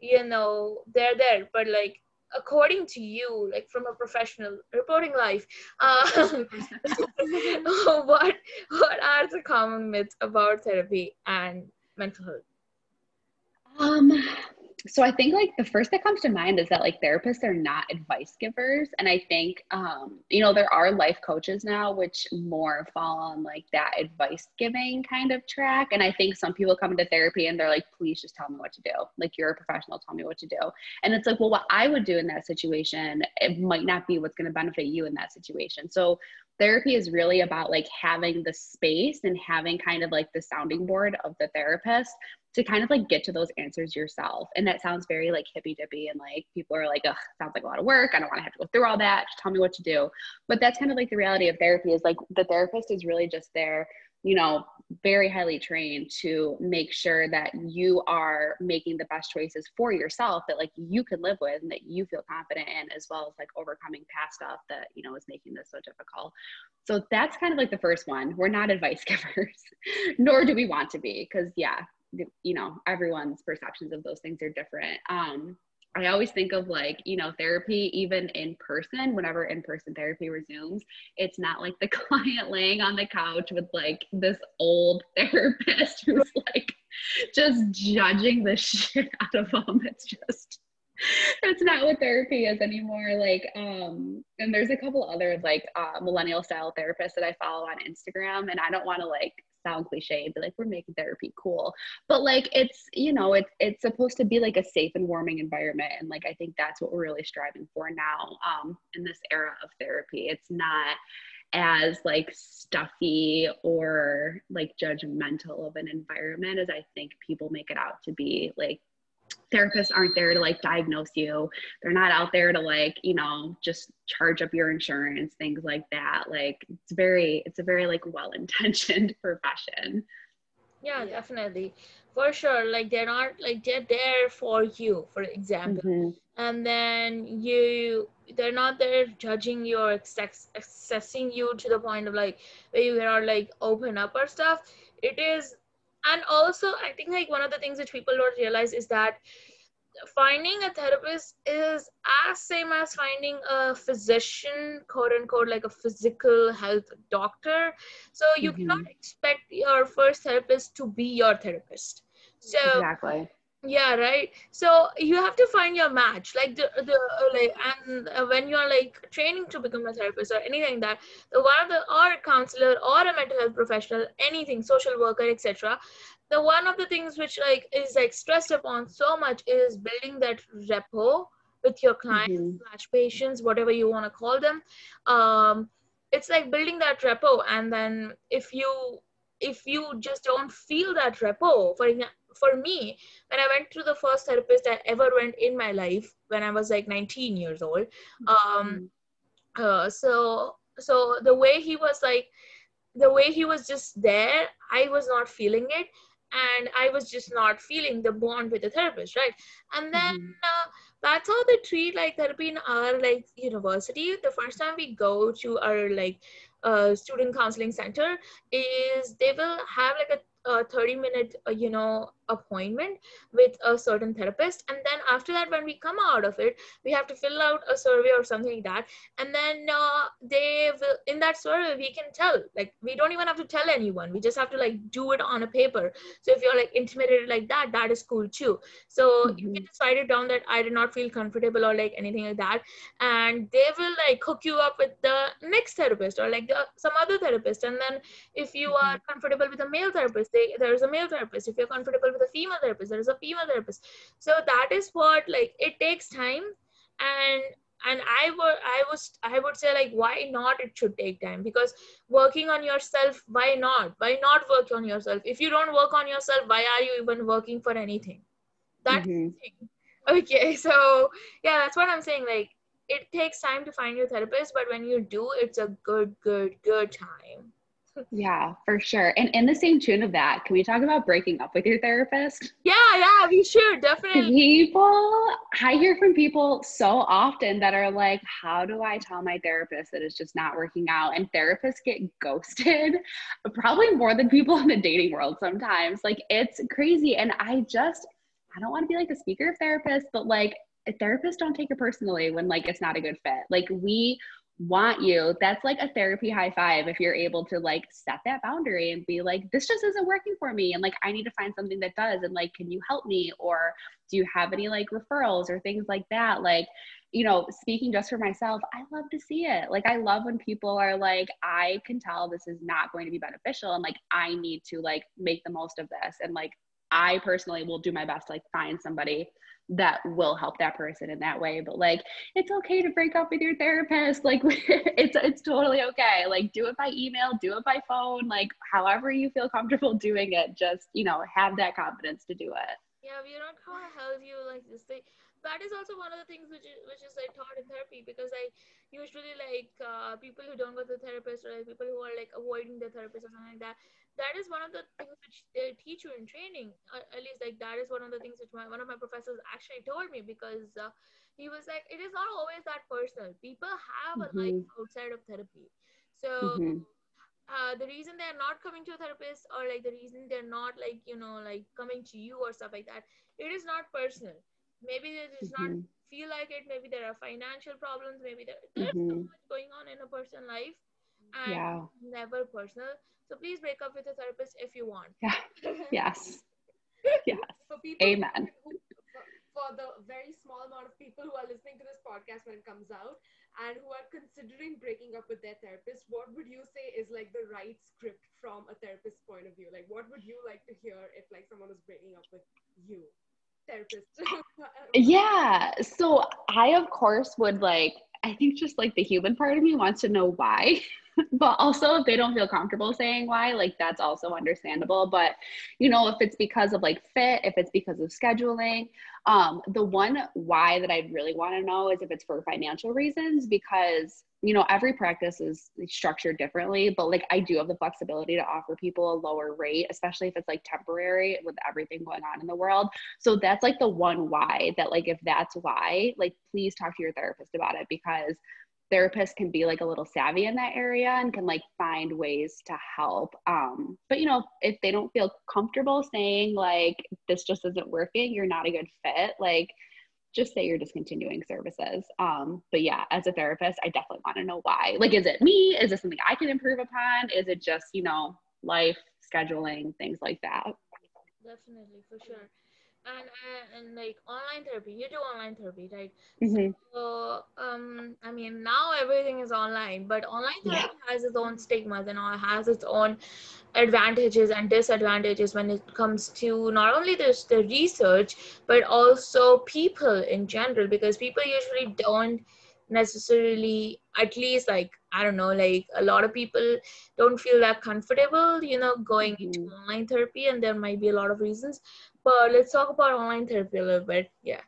you know they're there but like according to you like from a professional reporting life uh, what what are the common myths about therapy and mental health? Um, so I think like the first that comes to mind is that like therapists are not advice givers. And I think, um, you know, there are life coaches now, which more fall on like that advice giving kind of track. And I think some people come into therapy and they're like, please just tell me what to do. Like you're a professional, tell me what to do. And it's like, well, what I would do in that situation, it might not be what's going to benefit you in that situation. So therapy is really about like having the space and having kind of like the sounding board of the therapist to kind of like get to those answers yourself. And that sounds very like hippy dippy and like people are like, oh, sounds like a lot of work. I don't want to have to go through all that. Just tell me what to do. But that's kind of like the reality of therapy is like the therapist is really just there, you know, very highly trained to make sure that you are making the best choices for yourself that like you can live with and that you feel confident in as well as like overcoming past stuff that you know is making this so difficult. So that's kind of like the first one. We're not advice givers nor do we want to be because yeah you know everyone's perceptions of those things are different. Um I always think of like, you know, therapy, even in person, whenever in person therapy resumes, it's not like the client laying on the couch with like this old therapist who's like just judging the shit out of them. It's just, that's not what therapy is anymore. Like, um, and there's a couple other like uh, millennial style therapists that I follow on Instagram, and I don't want to like sound cliche and be like we're making therapy cool. But like it's you know it's it's supposed to be like a safe and warming environment and like i think that's what we're really striving for now um in this era of therapy. It's not as like stuffy or like judgmental of an environment as i think people make it out to be like therapists aren't there to like diagnose you. They're not out there to like you know just charge up your insurance things like that. Like it's very it's a very like well intentioned profession. Yeah definitely. For sure. Like they're not like they're there for you for example. Mhm. and then you they're not there judging you or access, accessing you to the point of like where you cannot like open up or stuff. It is and also i think like one of the things which people don't realize is that finding a therapist is as same as finding a physician quote unquote like a physical health doctor. So you Mhm. cannot expect your first therapist to be your therapist. So exactly yeah right. So you have to find your match. Like the the uh, like and uh, when you're like training to become a therapist or anything that the one of the or a counselor or a mental health professional anything social worker etc the one of the things which like is like stressed upon so much is building that rapport with your clients Mhm. slash patients whatever you want to call them. Um it's like building that rapport. And then if you if you just don't feel that rapport for example for me when i went to the first therapist i ever went in my life when i was like 19 years old um uh, so so the way he was like the way he was just there i was not feeling it and i was just not feeling the bond with the therapist right and then Mhm. uh, that's how they treat like therapy in our like university the first time we go to our like uh, student counseling center is they will have like a, a 30 minute uh, you know appointment with a certain therapist. And then after that when we come out of it we have to fill out a survey or something like that. And then uh, they will in that survey we can tell like we don't even have to tell anyone. We just have to like do it on a paper. So if you're like intimidated like that that is cool too. So you can just write it down that i did not feel comfortable or like anything like that. And they will like hook you up with the next therapist or like the, some other therapist. And then if you are comfortable with a male therapist they, there is a male therapist. If you're comfortable with a female therapist there is a female therapist. So that is what like it takes time and and i would i was i would say like why not it should take time? Because working on yourself why not? Why not work on yourself? If you don't work on yourself why are you even working for anything? That's Mhm. thing. okay so yeah that's what i'm saying. Like it takes time to find your therapist but when you do it's a good good good time Yeah, for sure. And in the same tune of that, can we talk about breaking up with your therapist? yeah yeah we should definitely People, I hear from people so often that are like, How do I tell my therapist that it's just not working out? And therapists get ghosted probably more than people in the dating world sometimes. Like, it's crazy. And I just, I don't want to be like a speaker of therapists, but like, therapists don't take it personally when like it's not a good fit. Like, we want you that's like a therapy high five if you're able to like set that boundary and be like this just isn't working for me and like i need to find something that does and like can you help me? or do you have any like referrals? or things like that like you know speaking just for myself i love to see it. Like i love when people are like i can tell this is not going to be beneficial and like i need to like make the most of this and like i personally will do my best to like find somebody that will help that person in that way but like it's okay to break up with your therapist like it's it's totally okay like do it by email do it by phone like however you feel comfortable doing it just you know have that confidence to do it. Yeah we don't know how to help you like this thing that is also one of the things which is which is like taught in therapy because i usually like uh, people who don't go to the therapist or like people who are like avoiding the therapist or something like that that is one of the things which they teach you in training. Uh, at least like that is one of the things which my, one of my professors actually told me because uh, he was like it is not always that personal. People have a life outside of therapy. So Mhm. uh, the reason they're not coming to a therapist or like the reason they're not like you know like coming to you or stuff like that it is not personal. Maybe they just not. Feel like it maybe there are financial problems maybe there, there's so Mhm. much going on in a person's life and Yeah. never personal so please break up with a therapist if you want Yeah. Yes. Yes. for people Amen. who, for, for the very small amount of people who are listening to this podcast when it comes out and who are considering breaking up with their therapist what would you say is like the right script from a therapist's point of view like what would you like to hear if like someone was breaking up with you therapist Yeah. So I, of course, would like, I think just like the human part of me wants to know why. but also, if they don't feel comfortable saying why, like that's also understandable. But, you know, if it's because of like fit, if it's because of scheduling, um, the one why that I'd really want to know is if it's for financial reasons, because, you know, every practice is structured differently. But like, I do have the flexibility to offer people a lower rate, especially if it's like temporary with everything going on in the world. So that's like the one why that like if that's why, like please talk to your therapist about it because therapists can be like a little savvy in that area and can like find ways to help. Um, but you know, if they don't feel comfortable saying like this just isn't working, you're not a good fit, like just say you're discontinuing services. Um, but yeah, as a therapist, I definitely want to know why. Like, is it me? Is this something I can improve upon? Is it just, you know, life, scheduling, things like that? definitely for sure and uh, and like online therapy you do online therapy right Mhm. so um i mean now everything is online but online therapy has its own stigmas and all has its own advantages and disadvantages when it comes to not only this the research but also people in general because people usually don't necessarily at least like i don't know like a lot of people don't feel that comfortable you know going into Mhm. online therapy and there might be a lot of reasons but let's talk about online therapy a little bit yeah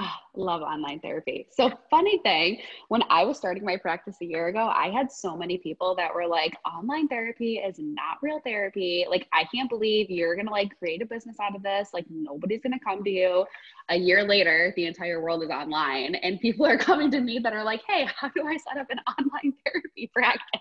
Ah, love online therapy. So, funny thing, when I was starting my practice a year ago, I had so many people that were like, online therapy is not real therapy. Like, I can't believe you're going to like create a business out of this. Like, nobody's going to come to you. A year later, the entire world is online, and people are coming to me that are like, hey, how do I set up an online therapy practice?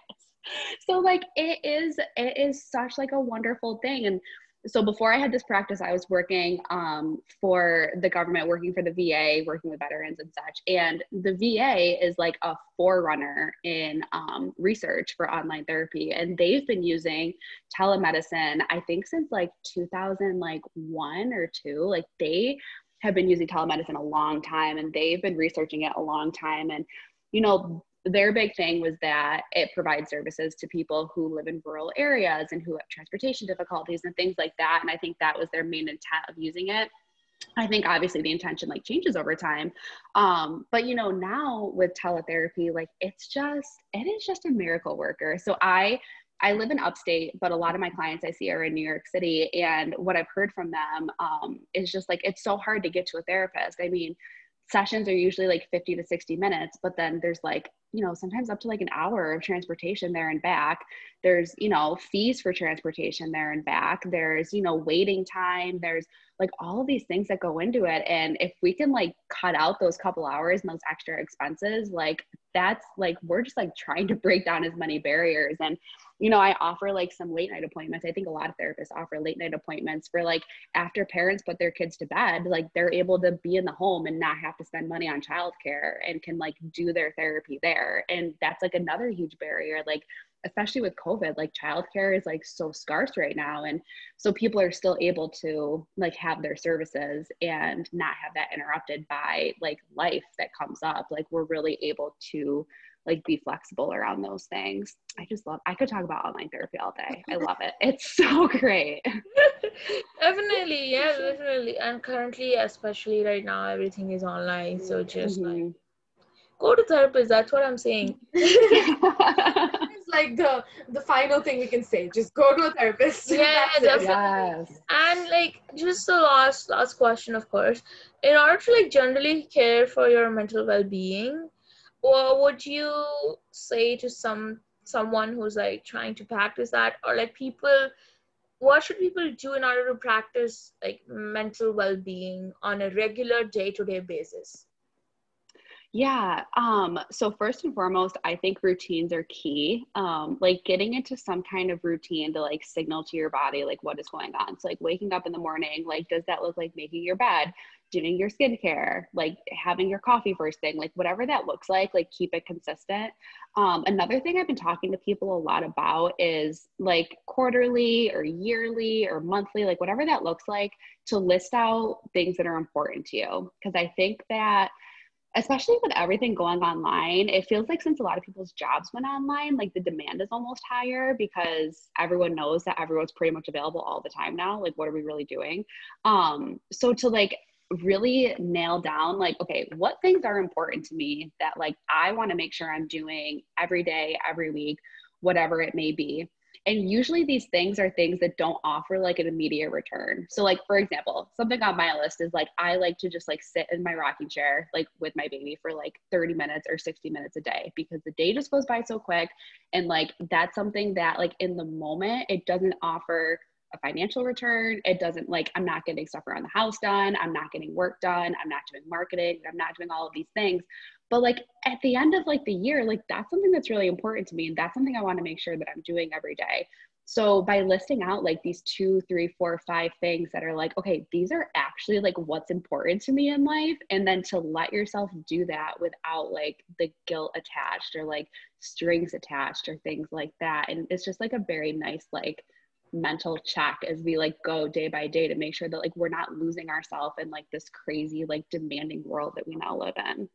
So, like, it is, it is such like a wonderful thing. And so before I had this practice, I was working um, for the government, working for the VA, working with veterans and such. And the VA is like a forerunner in um, research for online therapy, and they've been using telemedicine. I think since like 2001 or two. Like they have been using telemedicine a long time, and they've been researching it a long time. And you know, their big thing was that it provides services to people who live in rural areas and who have transportation difficulties and things like that. And I think that was their main intent of using it. I think obviously the intention like changes over time. Um, but you know, now with teletherapy, like it's just, it is just a miracle worker. So I, I live in upstate, but a lot of my clients I see are in New York City. And what I've heard from them um, is just like, it's so hard to get to a therapist. I mean, sessions are usually like 50 to 60 minutes but then there's like you know sometimes up to like an hour of transportation there and back. There's you know fees for transportation there and back. There's you know waiting time. There's like all of these things that go into it. And if we can like cut out those couple hours and those extra expenses like that's like we're just like trying to break down as many barriers. And you know i offer like some late night appointments. I think a lot of therapists offer late night appointments for like after parents put their kids to bed like they're able to be in the home and not have to spend money on childcare and can like do their therapy there and that's like another huge barrier like especially with COVID, like childcare is like so scarce right now. And so people are still able to like have their services and not have that interrupted by like life that comes up. Like we're really able to like be flexible around those things. I just love I could talk about online therapy all day. I love it. It's so great. definitely, yeah, definitely. And currently, especially right now, everything is online. So just mm-hmm. like go to therapist. That's what I'm saying. it's like the the final thing we can say. Just go to a therapist. Yeah, definitely. Yes. And like just the last last question, of course. In order to like generally care for your mental well being, what would you say to some someone who's like trying to practice that or like people what should people do in order to practice like mental well-being on a regular day-to-day basis yeah. Um, so first and foremost, I think routines are key. Um, like getting into some kind of routine to like signal to your body like what is going on. So like waking up in the morning, like does that look like making your bed, doing your skincare, like having your coffee first thing, like whatever that looks like, like keep it consistent. Um, another thing I've been talking to people a lot about is like quarterly or yearly or monthly, like whatever that looks like, to list out things that are important to you. Because I think that especially with everything going online, it feels like since a lot of people's jobs went online, like the demand is almost higher because everyone knows that everyone's pretty much available all the time now. Like, what are we really doing? Um, so to like really nail down like okay what things are important to me that like i want to make sure i'm doing every day every week whatever it may be and usually these things are things that don't offer like an immediate return. So like for example, something on my list is like I like to just like sit in my rocking chair like with my baby for like 30 minutes or 60 minutes a day because the day just goes by so quick and like that's something that like in the moment it doesn't offer a financial return. It doesn't like I'm not getting stuff around the house done. I'm not getting work done. I'm not doing marketing. I'm not doing all of these things. But like at the end of like the year, like that's something that's really important to me. And that's something I want to make sure that I'm doing every day. So by listing out like these two, three, four, five things that are like, okay, these are actually like what's important to me in life. And then to let yourself do that without like the guilt attached or like strings attached or things like that. And it's just like a very nice, like, mental check as we like go day by day to make sure that like we're not losing ourselves in like this crazy like demanding world that we now live in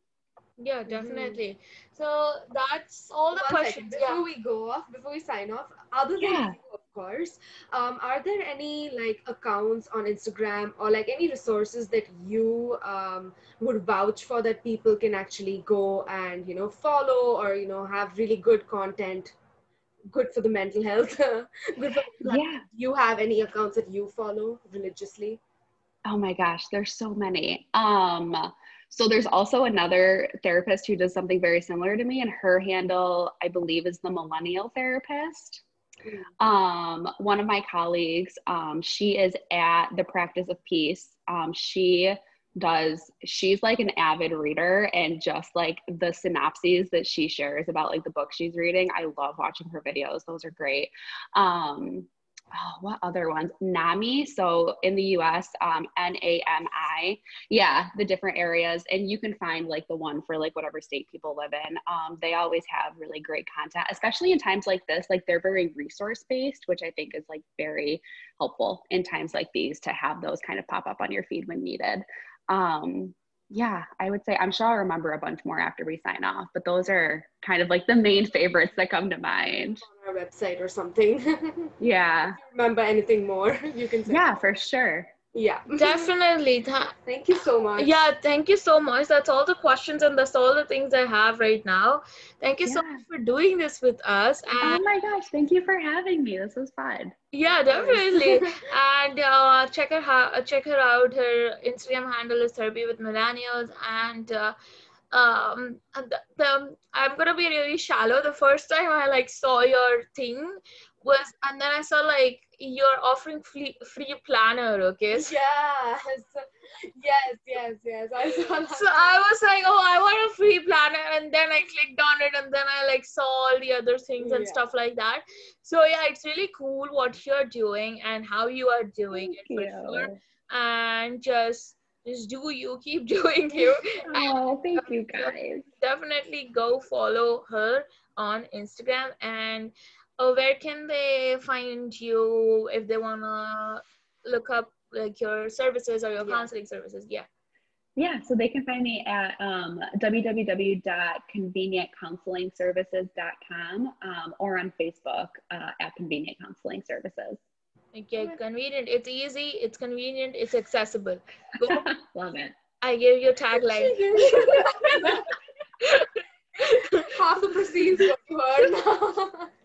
yeah mm-hmm. definitely mm-hmm. so that's all the One questions second, before yeah. we go off before we sign off other than yeah. you, of course um, are there any like accounts on instagram or like any resources that you um, would vouch for that people can actually go and you know follow or you know have really good content good for the mental health good for, like, yeah you have any accounts that you follow religiously oh my gosh there's so many um So there's also another therapist who does something very similar to me, and her handle, I believe, is the Millennial Therapist. Um, one of my colleagues, um, she is at the Practice of Peace. Um, she does she's like an avid reader and just like the synopses that she shares about like the book she's reading i love watching her videos those are great um oh, what other ones? NAMI. So in the US, um, N A M I. Yeah, the different areas. And you can find like the one for like whatever state people live in. Um, they always have really great content, especially in times like this. Like they're very resource based, which I think is like very helpful in times like these to have those kind of pop up on your feed when needed. Um, yeah, I would say I'm sure I'll remember a bunch more after we sign off, but those are kind of like the main favorites that come to mind. On our website or something. yeah. remember anything more, you can say. Yeah, for sure. Yeah. Definitely. Th- Thank you so much. yeah, thank you so much. That's all the questions and that's all the things I have right now. Thank you so much for doing this with us. Oh my gosh, thank you for having me. This was fun. yeah, definitely. and uh, check her ha- uh, check her out. Her Instagram handle is therapy with millennials, and uh, um, the, the I'm gonna be really shallow. The first time I like saw your thing was, and then I saw like you're offering free free planner. Okay, so, Yes. Yes, yes, yes. I saw that. so I was like, oh, I want a free planner, and then I clicked on it, and then I like saw all the other things and Yeah. stuff like that. So yeah, it's really cool what you're doing and how you are doing Thank it for sure. and just just do you keep doing you Oh, thank you guys. definitely go follow her on instagram and uh, where can they find you if they want to look up like your services or your Yeah. counseling services yeah Yeah, so they can find me at um, www.convenientcounselingservices.com um, or on Facebook uh, at Convenient Counseling Services. okay convenient it's easy it's convenient it's accessible go Love it. i gave you a tagline Half the proceeds what you heard.